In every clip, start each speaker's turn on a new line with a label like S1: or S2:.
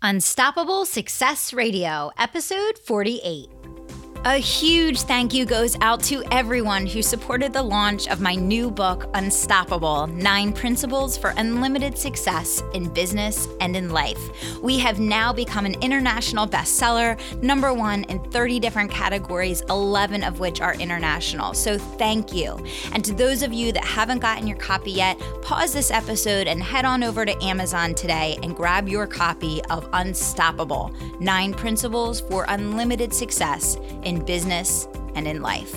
S1: Unstoppable Success Radio, episode 48. A huge thank you goes out to everyone who supported the launch of my new book, Unstoppable Nine Principles for Unlimited Success in Business and in Life. We have now become an international bestseller, number one in 30 different categories, 11 of which are international. So thank you. And to those of you that haven't gotten your copy yet, pause this episode and head on over to Amazon today and grab your copy of Unstoppable Nine Principles for Unlimited Success in business and in life.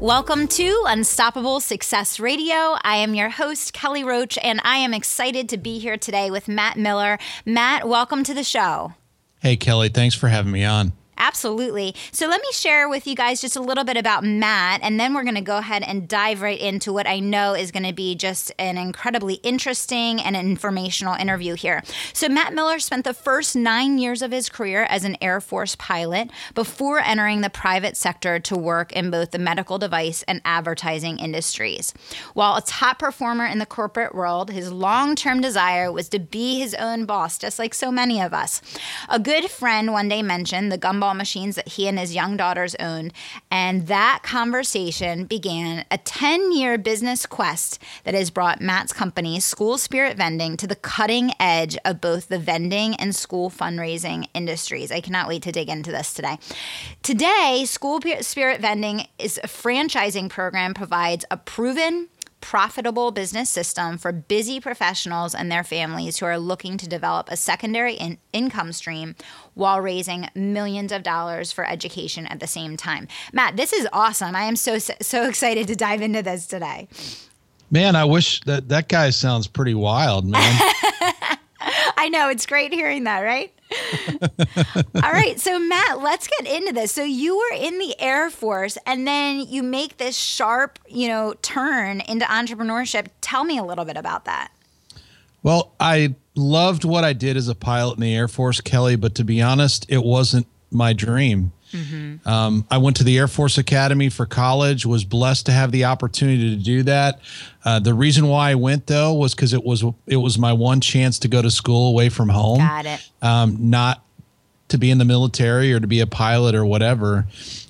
S1: Welcome to Unstoppable Success Radio. I am your host, Kelly Roach, and I am excited to be here today with Matt Miller. Matt, welcome to the show.
S2: Hey, Kelly, thanks for having me on.
S1: Absolutely. So let me share with you guys just a little bit about Matt, and then we're going to go ahead and dive right into what I know is going to be just an incredibly interesting and informational interview here. So, Matt Miller spent the first nine years of his career as an Air Force pilot before entering the private sector to work in both the medical device and advertising industries. While a top performer in the corporate world, his long term desire was to be his own boss, just like so many of us. A good friend one day mentioned the gumball machines that he and his young daughters owned. And that conversation began a 10 year business quest that has brought Matt's company, School Spirit Vending, to the cutting edge of both the vending and school fundraising industries. I cannot wait to dig into this today. Today, School Spirit Vending is a franchising program provides a proven profitable business system for busy professionals and their families who are looking to develop a secondary in- income stream while raising millions of dollars for education at the same time. Matt, this is awesome. I am so so excited to dive into this today.
S2: Man, I wish that that guy sounds pretty wild, man.
S1: I know it's great hearing that, right? All right, so Matt, let's get into this. So you were in the Air Force and then you make this sharp, you know, turn into entrepreneurship. Tell me a little bit about that.
S2: Well, I loved what I did as a pilot in the Air Force, Kelly, but to be honest, it wasn't my dream. Mm-hmm. Um, I went to the Air Force Academy for college. Was blessed to have the opportunity to do that. Uh, the reason why I went though was because it was it was my one chance to go to school away from home.
S1: Got it.
S2: Um, not to be in the military or to be a pilot or whatever.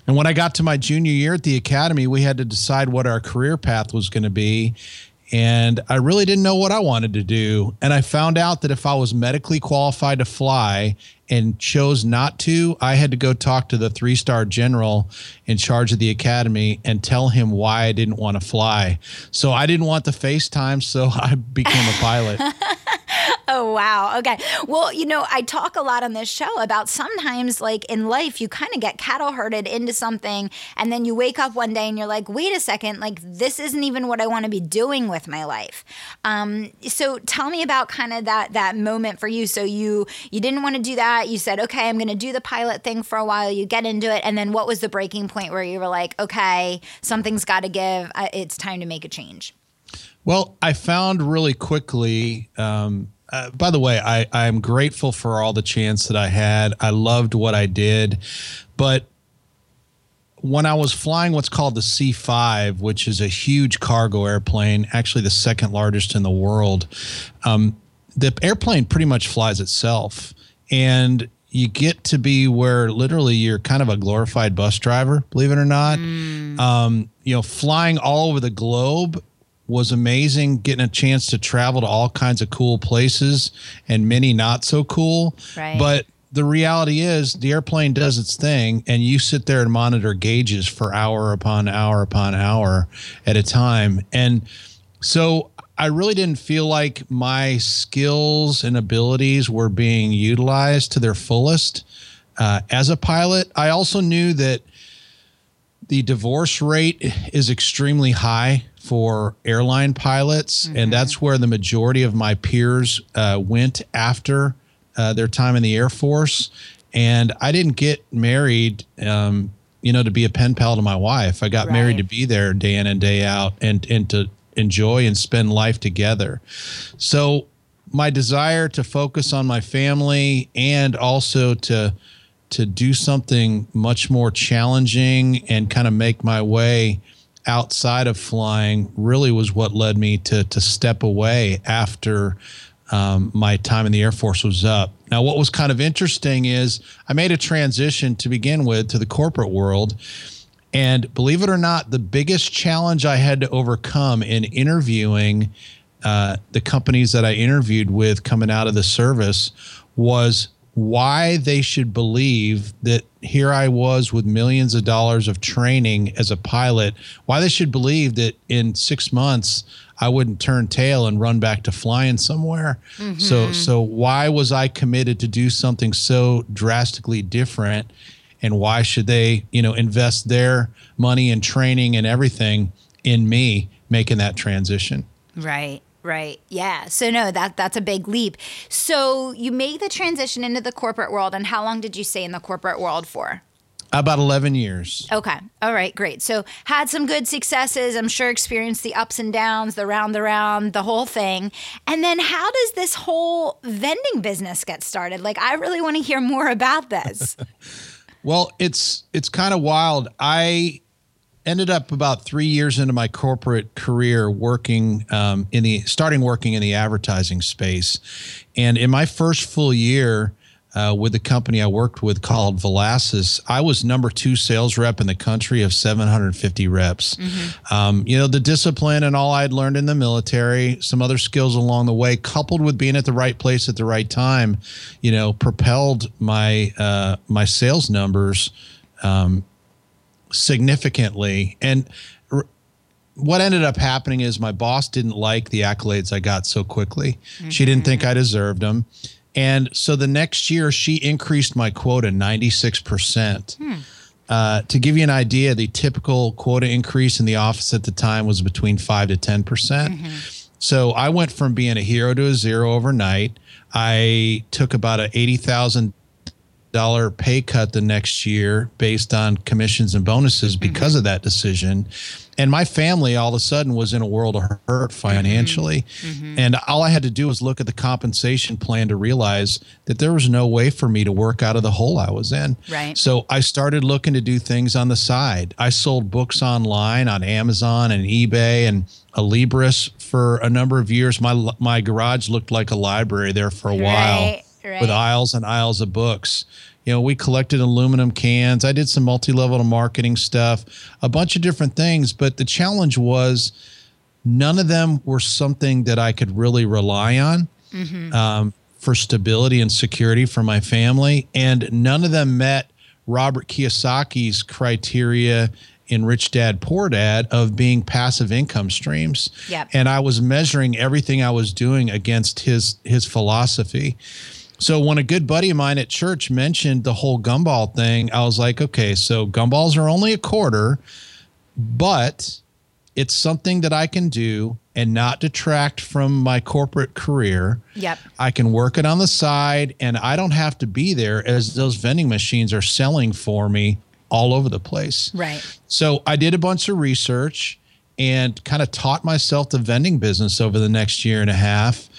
S2: And when I got to my junior year at the academy, we had to decide what our career path was going to be and I really didn't know what I wanted to do. And I found out that if I was medically qualified to fly and chose not to, I had to go talk to the three star general in charge of the academy and tell him why I didn't want to fly. So I didn't want the FaceTime, so I became a pilot.
S1: oh, wow. Okay. Well, you know, I talk a lot on this show about sometimes, like in life, you kind of get cattle herded into something, and then you wake up one day and you're like, wait a second, like this isn't even what I want to be doing with my life. Um, so tell me about kind of that that moment for you. So you you didn't want to do that. You said, okay, I'm going to do the pilot thing for a while. You get into it, and then what was the breaking point where you were like, okay, something's got to give. It's time to make a change.
S2: Well, I found really quickly um, uh, by the way, I, I'm grateful for all the chance that I had. I loved what I did. But when I was flying what's called the C5, which is a huge cargo airplane, actually the second largest in the world, um, the airplane pretty much flies itself. And you get to be where literally you're kind of a glorified bus driver, believe it or not. Mm. Um, you know, flying all over the globe was amazing getting a chance to travel to all kinds of cool places and many not so cool. Right. But the reality is the airplane does its thing and you sit there and monitor gauges for hour upon hour upon hour at a time. And so I really didn't feel like my skills and abilities were being utilized to their fullest uh, as a pilot. I also knew that the divorce rate is extremely high for airline pilots, mm-hmm. and that's where the majority of my peers uh, went after uh, their time in the Air Force. And I didn't get married, um, you know, to be a pen pal to my wife. I got right. married to be there day in and day out, and and to enjoy and spend life together. So my desire to focus on my family and also to to do something much more challenging and kind of make my way outside of flying really was what led me to to step away after um, my time in the Air Force was up. Now, what was kind of interesting is I made a transition to begin with to the corporate world. And believe it or not, the biggest challenge I had to overcome in interviewing uh, the companies that I interviewed with coming out of the service was why they should believe that here I was with millions of dollars of training as a pilot, why they should believe that in six months I wouldn't turn tail and run back to flying somewhere. Mm-hmm. So so why was I committed to do something so drastically different? And why should they, you know, invest their money and training and everything in me making that transition?
S1: Right. Right. Yeah. So no, that that's a big leap. So you make the transition into the corporate world and how long did you stay in the corporate world for?
S2: About 11 years.
S1: Okay. All right. Great. So had some good successes. I'm sure experienced the ups and downs, the round, the round, the whole thing. And then how does this whole vending business get started? Like, I really want to hear more about this.
S2: well, it's it's kind of wild. I ended up about three years into my corporate career working um, in the starting working in the advertising space and in my first full year uh, with the company I worked with called Valassis, I was number two sales rep in the country of 750 reps. Mm-hmm. Um, you know, the discipline and all I'd learned in the military, some other skills along the way, coupled with being at the right place at the right time, you know, propelled my uh, my sales numbers um, significantly. And r- what ended up happening is my boss didn't like the accolades I got so quickly. Mm-hmm. She didn't think I deserved them. And so the next year, she increased my quota 96%. Hmm. Uh, to give you an idea, the typical quota increase in the office at the time was between 5 to 10%. percent mm hmm So I went from being a hero to a zero overnight. I took about an $80,000 pay cut the next year based on commissions and bonuses mm-hmm. because of that decision. And my family all of a sudden was in a world of hurt financially. Mm-hmm. and all i had to do was look at the compensation plan to realize that there was no way for me to work out of the hole i was in.
S1: Right.
S2: So i started looking to do things on the side. I sold books online on amazon and ebay and Alibris for a number of years. My my garage looked like a library there for a while right, with aisles and aisles of books you know, we collected aluminum cans. I did some multi-level marketing stuff, a bunch of different things. But the challenge was none of them were something that I could really rely on mm-hmm. um, for stability and security for my family. And none of them met Robert Kiyosaki's criteria in Rich Dad Poor Dad of being passive income streams.
S1: Yep.
S2: And I was measuring everything I was doing against his his philosophy. So when a good buddy of mine at church mentioned the whole gumball thing, I was like, okay, so gumballs are only a quarter, but it's something that I can do and not detract from my corporate career.
S1: Yep.
S2: I can work it on the side and I don't have to be there as those vending machines are selling for me all over the place.
S1: Right.
S2: So I did a bunch of research and kind of taught myself the vending business over the next year and a half.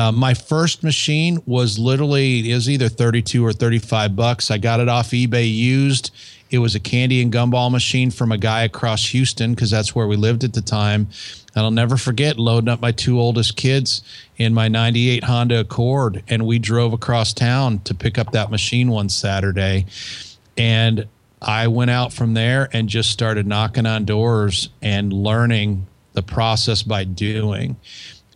S2: Uh, my first machine was literally it was either 32 or 35 bucks. I got it off eBay used. It was a candy and gumball machine from a guy across Houston because that's where we lived at the time. And I'll never forget loading up my two oldest kids in my 98 Honda Accord. And we drove across town to pick up that machine one Saturday. And I went out from there and just started knocking on doors and learning the process by doing.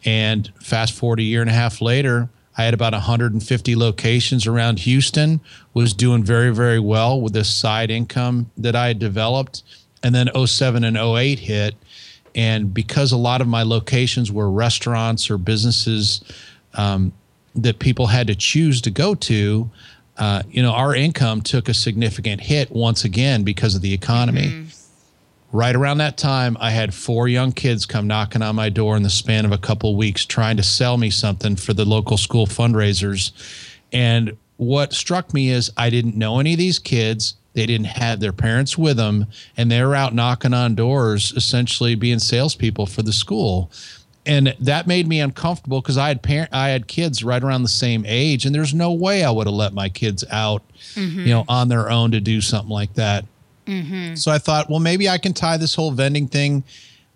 S2: And fast forward a year and a half later, I had about 150 locations around Houston, was doing very, very well with this side income that I had developed. And then 07 and 08 hit. And because a lot of my locations were restaurants or businesses um, that people had to choose to go to, uh, you know, our income took a significant hit once again because of the economy. Mm-hmm right around that time, I had four young kids come knocking on my door in the span of a couple of weeks trying to sell me something for the local school fundraisers. And what struck me is I didn't know any of these kids. They didn't have their parents with them, and they were out knocking on doors, essentially being salespeople for the school. And that made me uncomfortable because I had parent, I had kids right around the same age, and there's no way I would have let my kids out, mm-hmm. you know, on their own to do something like that. Mm-hmm. So I thought, well, maybe I can tie this whole vending thing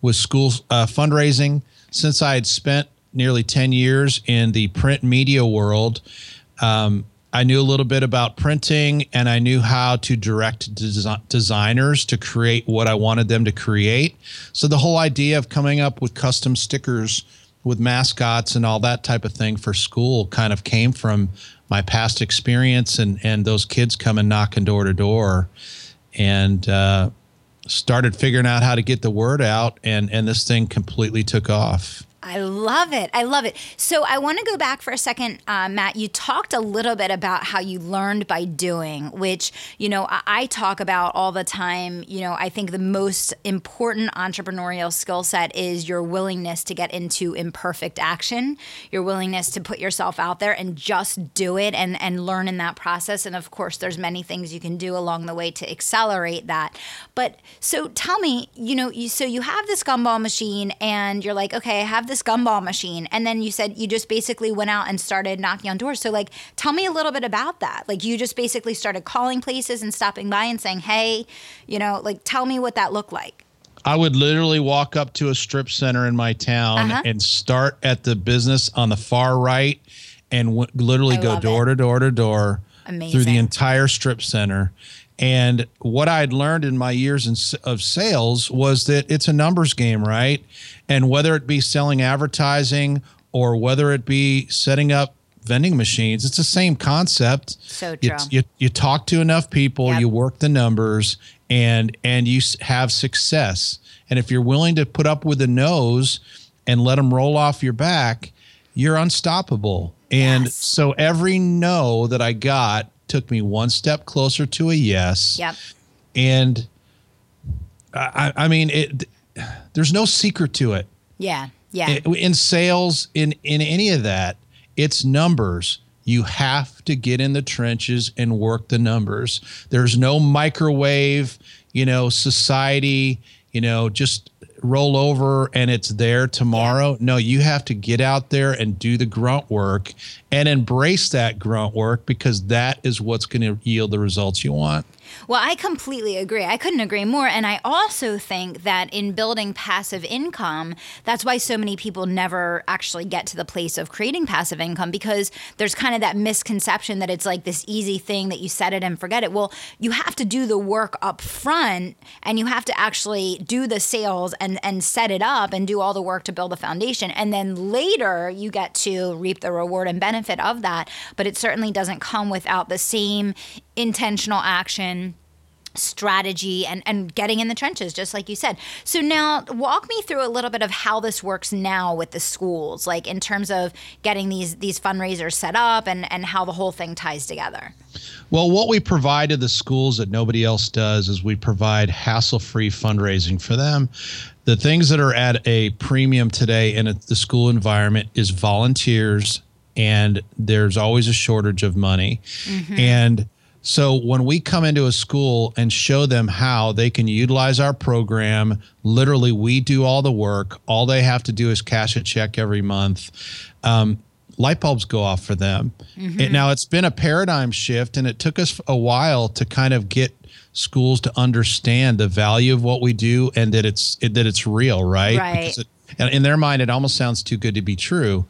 S2: with school uh, fundraising since I had spent nearly 10 years in the print media world. Um, I knew a little bit about printing and I knew how to direct des- designers to create what I wanted them to create. So the whole idea of coming up with custom stickers with mascots and all that type of thing for school kind of came from my past experience and and those kids coming knocking door to door and uh, started figuring out how to get the word out and and this thing completely took off
S1: I love it. I love it. So I want to go back for a second, uh, Matt. You talked a little bit about how you learned by doing, which, you know, I, I talk about all the time. You know, I think the most important entrepreneurial skill set is your willingness to get into imperfect action, your willingness to put yourself out there and just do it and, and learn in that process. And of course, there's many things you can do along the way to accelerate that. But so tell me, you know, you, so you have this gumball machine and you're like, okay, I have this gumball machine. And then you said you just basically went out and started knocking on doors. So, like, tell me a little bit about that. Like, you just basically started calling places and stopping by and saying, hey, you know, like, tell me what that looked like.
S2: I would literally walk up to a strip center in my town uh-huh. and start at the business on the far right and w- literally I go door it. to door to door Amazing. through the entire strip center. And what I'd learned in my years in, of sales was that it's a numbers game, right? And whether it be selling advertising or whether it be setting up vending machines, it's the same concept.
S1: So true.
S2: You, you, you talk to enough people, yep. you work the numbers, and and you have success. And if you're willing to put up with the nose and let them roll off your back, you're unstoppable. And yes. so every no that I got took me one step closer to a yes.
S1: Yep.
S2: And I, I mean, it. There's no secret to it.
S1: Yeah. Yeah.
S2: In sales, in in any of that, it's numbers. You have to get in the trenches and work the numbers. There's no microwave, you know, society, you know, just roll over and it's there tomorrow. No, you have to get out there and do the grunt work and embrace that grunt work because that is what's going to yield the results you want.
S1: Well, I completely agree. I couldn't agree more. And I also think that in building passive income, that's why so many people never actually get to the place of creating passive income because there's kind of that misconception that it's like this easy thing that you set it and forget it. Well, you have to do the work up front and you have to actually do the sales and, and set it up and do all the work to build the foundation. And then later you get to reap the reward and benefit of that. But it certainly doesn't come without the same intentional action strategy and, and getting in the trenches, just like you said. So now walk me through a little bit of how this works now with the schools, like in terms of getting these these fundraisers set up and, and how the whole thing ties together.
S2: Well, what we provide to the schools that nobody else does is we provide hassle-free fundraising for them. The things that are at a premium today in a, the school environment is volunteers and there's always a shortage of money. Mm-hmm. And so when we come into a school and show them how they can utilize our program, literally we do all the work. All they have to do is cash a check every month. Um, light bulbs go off for them. Mm-hmm. It, now it's been a paradigm shift, and it took us a while to kind of get schools to understand the value of what we do and that it's it, that it's real, right?
S1: Right. It,
S2: and in their mind, it almost sounds too good to be true,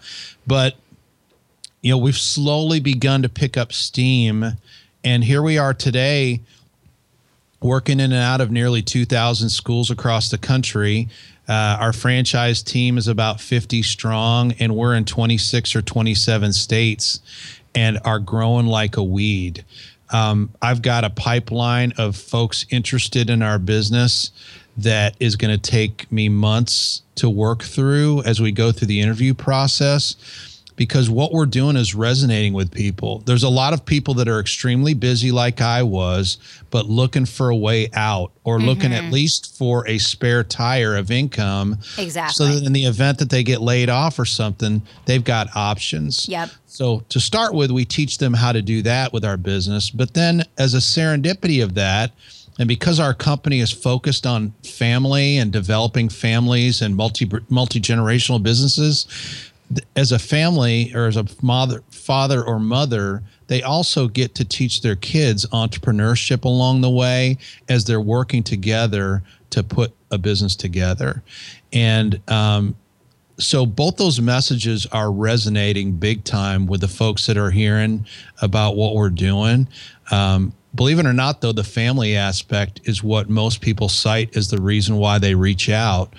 S2: but you know we've slowly begun to pick up steam and here we are today, working in and out of nearly 2,000 schools across the country. Uh, our franchise team is about 50 strong, and we're in 26 or 27 states and are growing like a weed. Um, I've got a pipeline of folks interested in our business that is going to take me months to work through as we go through the interview process because what we're doing is resonating with people. There's a lot of people that are extremely busy, like I was, but looking for a way out or mm-hmm. looking at least for a spare tire of income.
S1: Exactly.
S2: So that in the event that they get laid off or something, they've got options.
S1: Yep.
S2: So to start with, we teach them how to do that with our business. But then, as a serendipity of that, and because our company is focused on family and developing families and multi multi generational businesses, as a family or as a mother, father or mother, they also get to teach their kids entrepreneurship along the way as they're working together to put a business together. And um, so both those messages are resonating big time with the folks that are hearing about what we're doing. Um, believe it or not, though, the family aspect is what most people cite as the reason why they reach out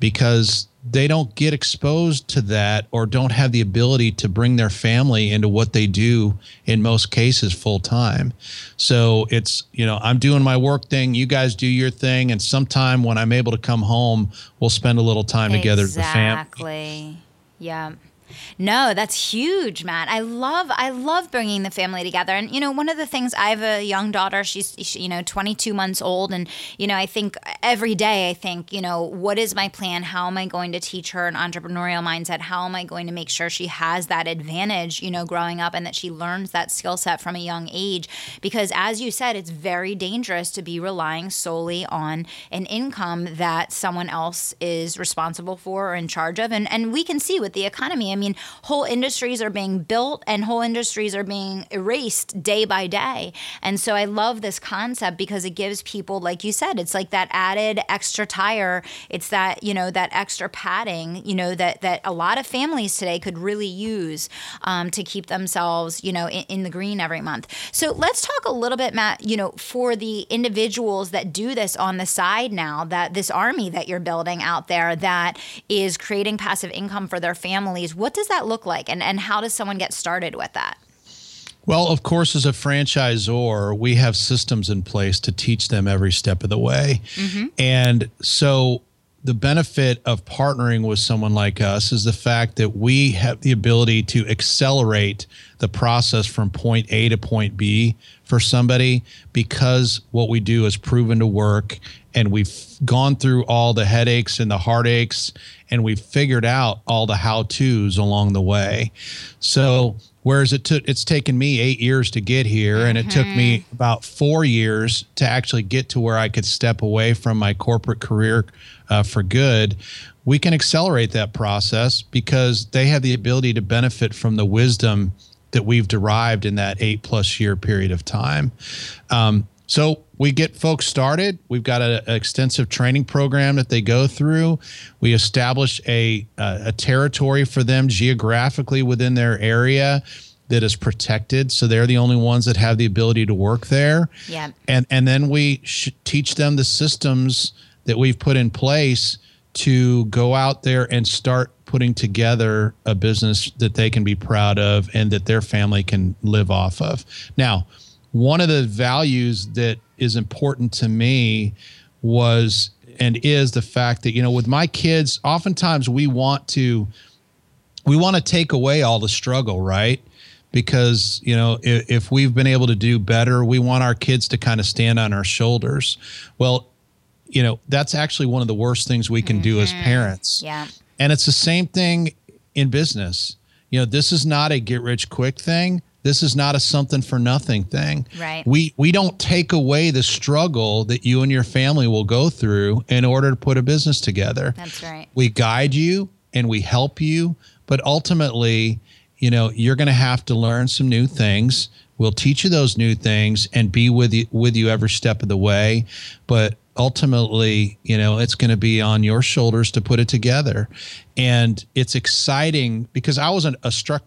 S2: because they don't get exposed to that or don't have the ability to bring their family into what they do in most cases full time. So it's, you know, I'm doing my work thing, you guys do your thing. And sometime when I'm able to come home, we'll spend a little time together
S1: as a family. Exactly. Yeah. No, that's huge, Matt. I love I love bringing the family together. And you know, one of the things I have a young daughter. She's she, you know 22 months old, and you know, I think every day I think you know, what is my plan? How am I going to teach her an entrepreneurial mindset? How am I going to make sure she has that advantage? You know, growing up, and that she learns that skill set from a young age. Because as you said, it's very dangerous to be relying solely on an income that someone else is responsible for or in charge of. And and we can see with the economy. I mean whole industries are being built and whole industries are being erased day by day. And so I love this concept because it gives people, like you said, it's like that added extra tire. It's that, you know, that extra padding, you know, that, that a lot of families today could really use um, to keep themselves, you know, in, in the green every month. So let's talk a little bit, Matt, you know, for the individuals that do this on the side now, that this army that you're building out there that is creating passive income for their families, what does that look like and, and how does someone get started with that?
S2: Well, of course, as a franchisor, we have systems in place to teach them every step of the way. Mm-hmm. And so the benefit of partnering with someone like us is the fact that we have the ability to accelerate the process from point A to point B for somebody because what we do is proven to work and we've gone through all the headaches and the heartaches and we've figured out all the how to's along the way. So, whereas it took, it's taken me eight years to get here, mm-hmm. and it took me mm-hmm. about four years to actually get to where I could step away from my corporate career uh, for good. We can accelerate that process because they have the ability to benefit from the wisdom that we've derived in that eight plus year period of time. Um, so we get folks started. We've got an extensive training program that they go through. We establish a, a, a territory for them geographically within their area that is protected so they're the only ones that have the ability to work there
S1: yeah
S2: and and then we teach them the systems that we've put in place to go out there and start putting together a business that they can be proud of and that their family can live off of. Now one of the values that is important to me was and is the fact that you know with my kids oftentimes we want to we want to take away all the struggle right? Because you know if, if, we've been able to do better we want our kids to kind of stand on our shoulders. Well you know that's actually one of the worst things we can mm-hmm. do as mm-hmm. parents
S1: yeah
S2: and it's the same thing in business you know this is not a get rich quick thing this is not a something for nothing thing.
S1: Right.
S2: We we don't take away the struggle that you and your family will go through in order to put a business together.
S1: That's right.
S2: We guide you and we help you, but ultimately, you know, you're going to have to learn some new things. We'll teach you those new things and be with you with you every step of the way, but ultimately, you know, it's going to be on your shoulders to put it together. And it's exciting because I was an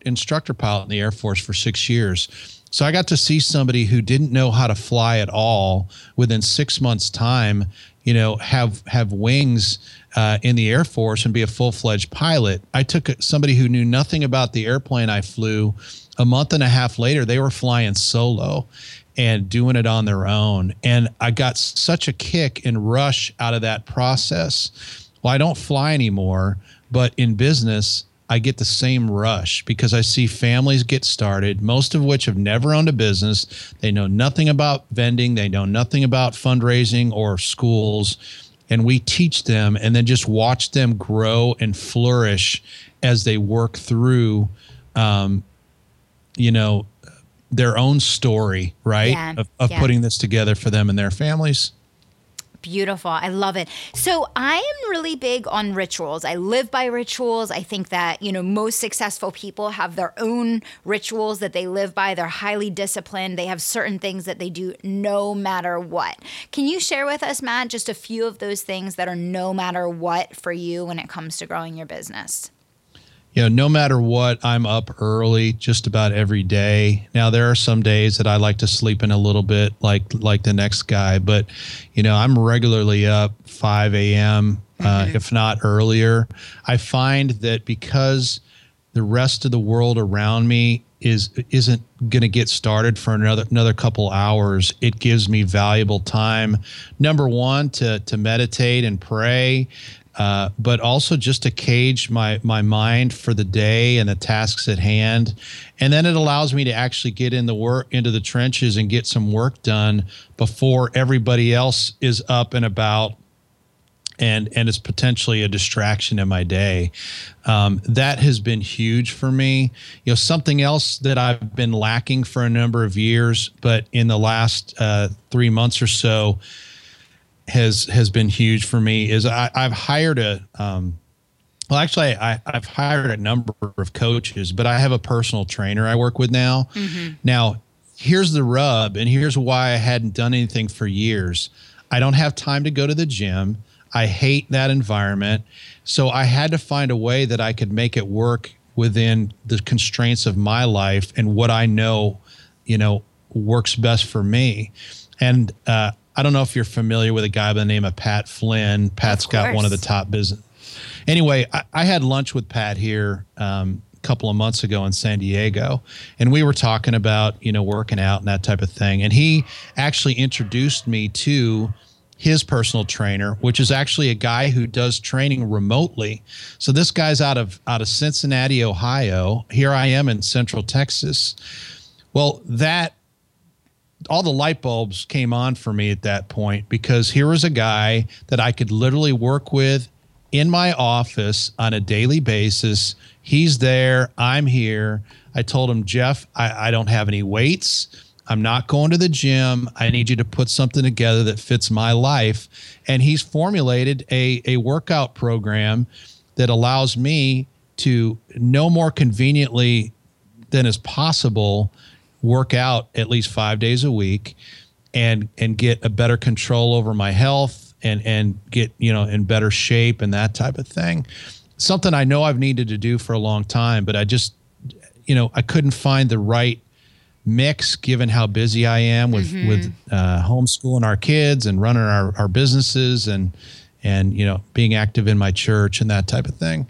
S2: instructor pilot in the Air Force for six years. So I got to see somebody who didn't know how to fly at all within six months' time, you know, have have wings uh, in the Air Force and be a full fledged pilot. I took somebody who knew nothing about the airplane I flew. A month and a half later, they were flying solo and doing it on their own. And I got such a kick and rush out of that process. Well, I don't fly anymore, but in business, I get the same rush because I see families get started, most of which have never owned a business. They know nothing about vending, they know nothing about fundraising or schools. And we teach them and then just watch them grow and flourish as they work through, um, you know, their own story, right? Yeah, of, of yeah. putting this together for them and their families.
S1: Beautiful. I love it. So, I am really big on rituals. I live by rituals. I think that, you know, most successful people have their own rituals that they live by. They're highly disciplined. They have certain things that they do no matter what. Can you share with us, Matt, just a few of those things that are no matter what for you when it comes to growing your business?
S2: You know, no matter what, I'm up early just about every day. Now there are some days that I like to sleep in a little bit, like like the next guy, but you know, I'm regularly up 5 a.m. Uh, mm-hmm. if not earlier. I find that because the rest of the world around me is isn't going to get started for another another couple hours it gives me valuable time number one to to meditate and pray uh, but also just to cage my my mind for the day and the tasks at hand, and then it allows me to actually get in the work into the trenches and get some work done before everybody else is up and about and and it's potentially a distraction in my day. Um, that has been huge for me. You know, something else that I've been lacking for a number of years, but in the last uh, three months or so, has has been huge for me is I, have hired a um, well actually I, I've hired a number of coaches, but I have a personal trainer I work with now. Mm-hmm. Now here's the rub, and here's why I hadn't done anything for years. I don't have time to go to the gym. I hate that environment. So I had to find a way that I could make it work within the constraints of my life and what I know, you know, works best for me. And uh, I don't know if you're familiar with a guy by the name of Pat Flynn. Pat's got one of the top business. Anyway, I, I had lunch with Pat here um, a couple of months ago in San Diego, and we were talking about you know working out and that type of thing. And he actually introduced me to his personal trainer, which is actually a guy who does training remotely. So this guy's out of out of Cincinnati, Ohio. Here I am in Central Texas. Well, that all the light bulbs came on for me at that point because here was a guy that I could literally work with in my office on a daily basis. He's there, I'm here. I told him, Jeff, I, I don't have any weights. I'm not going to the gym. I need you to put something together that fits my life. And he's formulated a, a workout program that allows me to no more conveniently than is possible work out at least five days a week and and get a better control over my health and and get you know in better shape and that type of thing something i know i've needed to do for a long time but i just you know i couldn't find the right mix given how busy i am with mm-hmm. with uh, homeschooling our kids and running our, our businesses and and you know being active in my church and that type of thing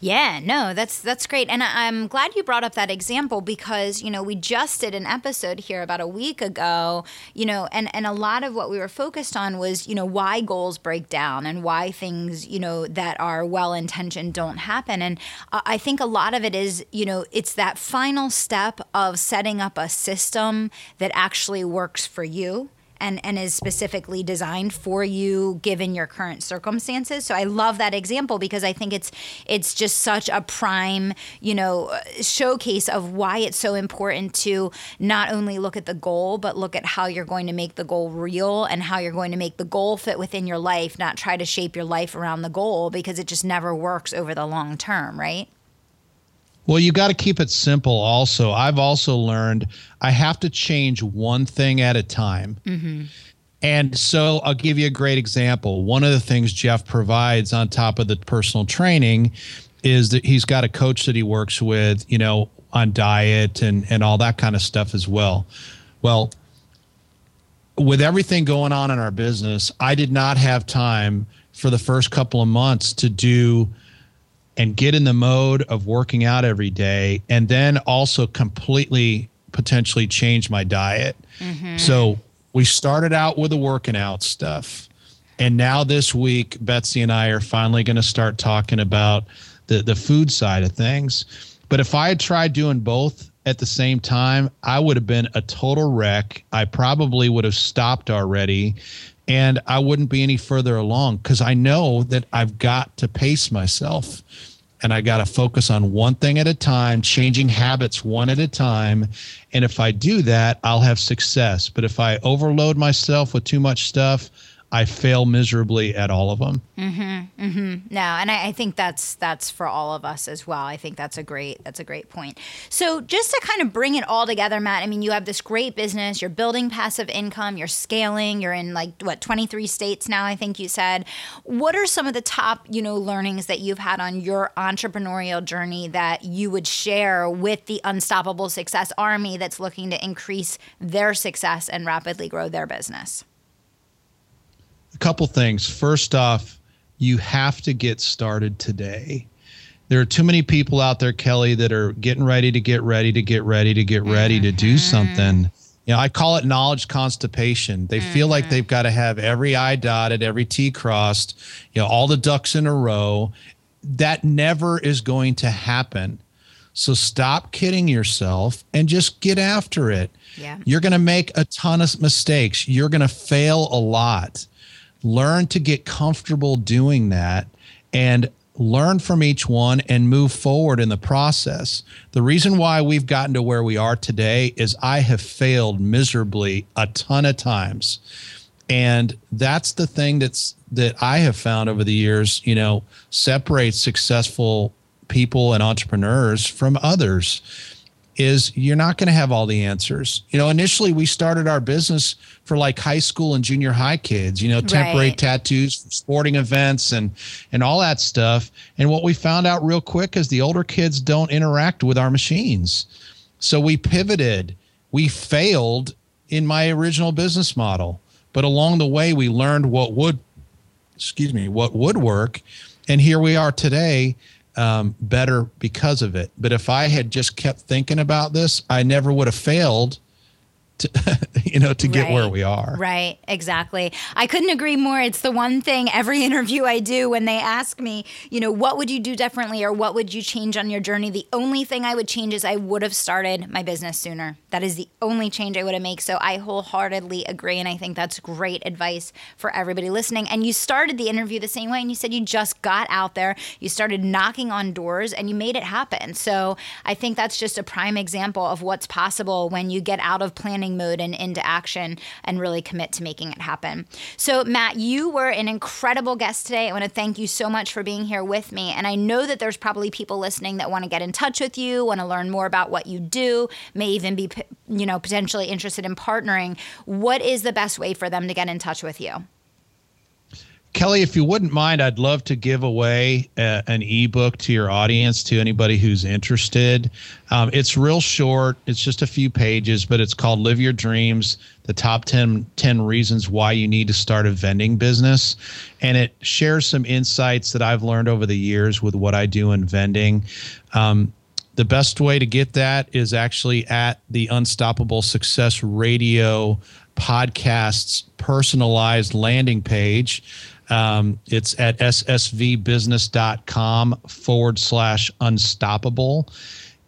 S1: yeah, no, that's that's great, and I'm glad you brought up that example because you know we just did an episode here about a week ago, you know, and and a lot of what we were focused on was you know why goals break down and why things you know that are well intentioned don't happen, and I think a lot of it is you know it's that final step of setting up a system that actually works for you and and is specifically designed for you given your current circumstances. So I love that example because I think it's it's just such a prime, you know, showcase of why it's so important to not only look at the goal but look at how you're going to make the goal real and how you're going to make the goal fit within your life, not try to shape your life around the goal because it just never works over the long term, right?
S2: Well, you got to keep it simple also. I've also learned I have to change one thing at a time. Mm-hmm. And so I'll give you a great example. One of the things Jeff provides on top of the personal training is that he's got a coach that he works with, you know, on diet and, and all that kind of stuff as well. Well, with everything going on in our business, I did not have time for the first couple of months to do and get in the mode of working out every day and then also completely potentially change my diet. Mm-hmm. So we started out with the working out stuff. And now this week, Betsy and I are finally going to start talking about the, the food side of things. But if I had tried doing both at the same time, I would have been a total wreck. I probably would have stopped already and I wouldn't be any further along because I know that I've got to pace myself and I got to focus on one thing at a time, changing habits one at a time. And if I do that, I'll have success. But if I overload myself with too much stuff, I fail miserably at all of them.
S1: Mm-hmm, mm-hmm. No, and I, I, think that's that's for all of us as well. I think that's a great that's a great point. So just to kind of bring it all together, Matt. I mean, you have this great business. You're building passive income. You're scaling. You're in like what 23 states now. I think you said. What are some of the top you know learnings that you've had on your entrepreneurial journey that you would share with the Unstoppable Success Army that's looking to increase their success and rapidly grow their business?
S2: A couple things. First off, you have to get started today. There are too many people out there, Kelly, that are getting ready to get ready to get ready to get ready mm-hmm. to do mm-hmm. something. You know, I call it knowledge constipation. They mm-hmm. feel like mm-hmm. they've got to have every I dotted, every T crossed, you know, all the ducks in a row. That never is going to happen. So stop kidding yourself and just get after it. Yeah. You're going to make a ton of mistakes. You're going to fail a lot learn to get comfortable doing that and learn from each one and move forward in the process. The reason why we've gotten to where we are today is I have failed miserably a ton of times. And that's the thing that's that I have found over the years, you know, separates successful people and entrepreneurs from others is you're not going to have all the answers. You know, initially we started our business for like high school and junior high kids, you know, temporary right. tattoos for sporting events and and all that stuff. And what we found out real quick is the older kids don't interact with our machines. So we pivoted. We failed in my original business model, but along the way we learned what would excuse me, what would work. And here we are today um, better because of it. But if I had just kept thinking about this, I never would have failed to, you know, to get right. where we are.
S1: Right, exactly. I couldn't agree more. It's the one thing every interview I do when they ask me, you know, what would you do differently or what would you change on your journey? The only thing I would change is I would have started my business sooner. That is the only change I would have made. So I wholeheartedly agree. And I think that's great advice for everybody listening. And you started the interview the same way. And you said you just got out there, you started knocking on doors, and you made it happen. So I think that's just a prime example of what's possible when you get out of planning planning mode and into action and really commit to making it happen. So, Matt, you were an incredible guest today. I want to thank you so much for being here with me. And I know that there's probably people listening that want to get in touch with you, want to learn more about what you do, may even be, you know, potentially interested in partnering. What is the best way for them to get in touch with you?
S2: Kelly, if you wouldn't mind, I'd love to give away a, an ebook to your audience, to anybody who's interested. Um, it's real short, it's just a few pages, but it's called Live Your Dreams The Top 10, 10 Reasons Why You Need to Start a Vending Business. And it shares some insights that I've learned over the years with what I do in vending. Um, the best way to get that is actually at the Unstoppable Success Radio podcast's personalized landing page. Um, it's at ssvbusiness.com forward slash unstoppable.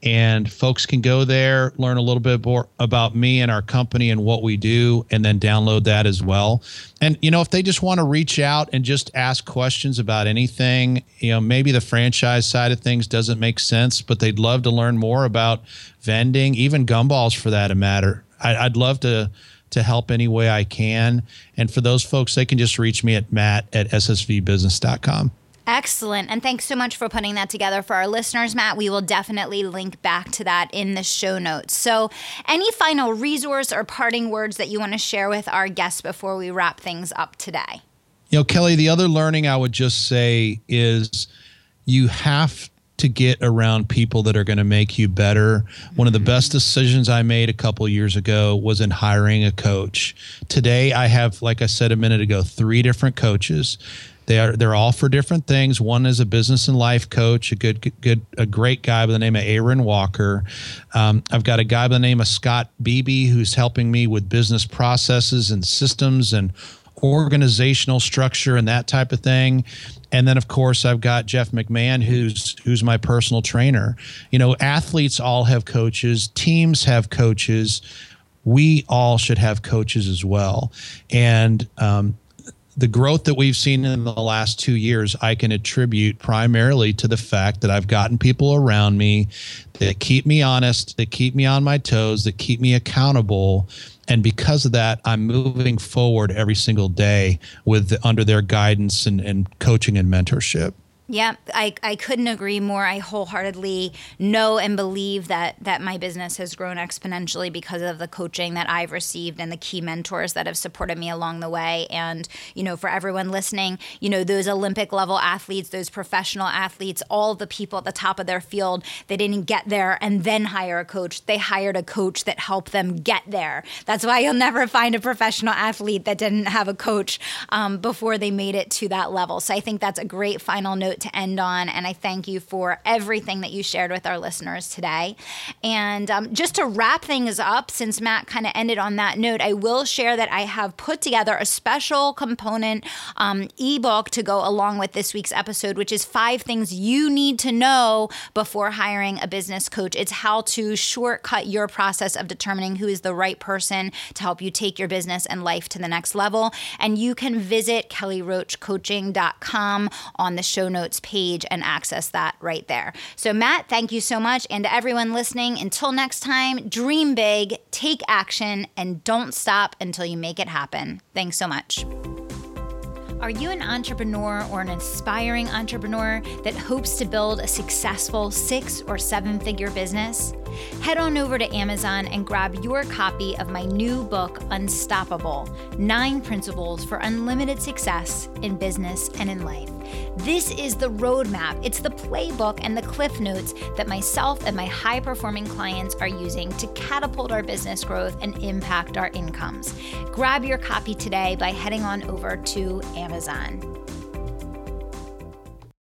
S2: And folks can go there, learn a little bit more about me and our company and what we do, and then download that as well. And, you know, if they just want to reach out and just ask questions about anything, you know, maybe the franchise side of things doesn't make sense, but they'd love to learn more about vending, even gumballs for that matter. I, I'd love to to help any way I can. And for those folks, they can just reach me at matt at ssvbusiness.com.
S1: Excellent. And thanks so much for putting that together for our listeners, Matt. We will definitely link back to that in the show notes. So, any final resource or parting words that you want to share with our guests before we wrap things up today?
S2: You know, Kelly, the other learning I would just say is you have to get around people that are going to make you better. One of the best decisions I made a couple years ago was in hiring a coach. Today I have like I said a minute ago three different coaches. They are they're all for different things. One is a business and life coach, a good good a great guy by the name of Aaron Walker. Um, I've got a guy by the name of Scott Beebe who's helping me with business processes and systems and organizational structure and that type of thing and then of course I've got Jeff McMahon who's who's my personal trainer. You know, athletes all have coaches, teams have coaches. We all should have coaches as well. And um, the growth that we've seen in the last two years, I can attribute primarily to the fact that I've gotten people around me that keep me honest, that keep me on my toes, that keep me accountable. And because of that, I'm moving forward every single day with under their guidance and, and coaching and mentorship.
S1: Yeah, I, I couldn't agree more. I wholeheartedly know and believe that that my business has grown exponentially because of the coaching that I've received and the key mentors that have supported me along the way. And, you know, for everyone listening, you know, those Olympic level athletes, those professional athletes, all the people at the top of their field, they didn't get there and then hire a coach. They hired a coach that helped them get there. That's why you'll never find a professional athlete that didn't have a coach um, before they made it to that level. So I think that's a great final to end on. And I thank you for everything that you shared with our listeners today. And um, just to wrap things up, since Matt kind of ended on that note, I will share that I have put together a special component um, ebook to go along with this week's episode, which is five things you need to know before hiring a business coach. It's how to shortcut your process of determining who is the right person to help you take your business and life to the next level. And you can visit kellyroachcoaching.com on the show notes notes page and access that right there. So, Matt, thank you so much. And to everyone listening, until next time, dream big, take action, and don't stop until you make it happen. Thanks so much. Are you an entrepreneur or an aspiring entrepreneur that hopes to build a successful six or seven figure business? Head on over to Amazon and grab your copy of my new book, Unstoppable Nine Principles for Unlimited Success in Business and in Life. This is the roadmap, it's the playbook and the cliff notes that myself and my high performing clients are using to catapult our business growth and impact our incomes. Grab your copy today by heading on over to Amazon.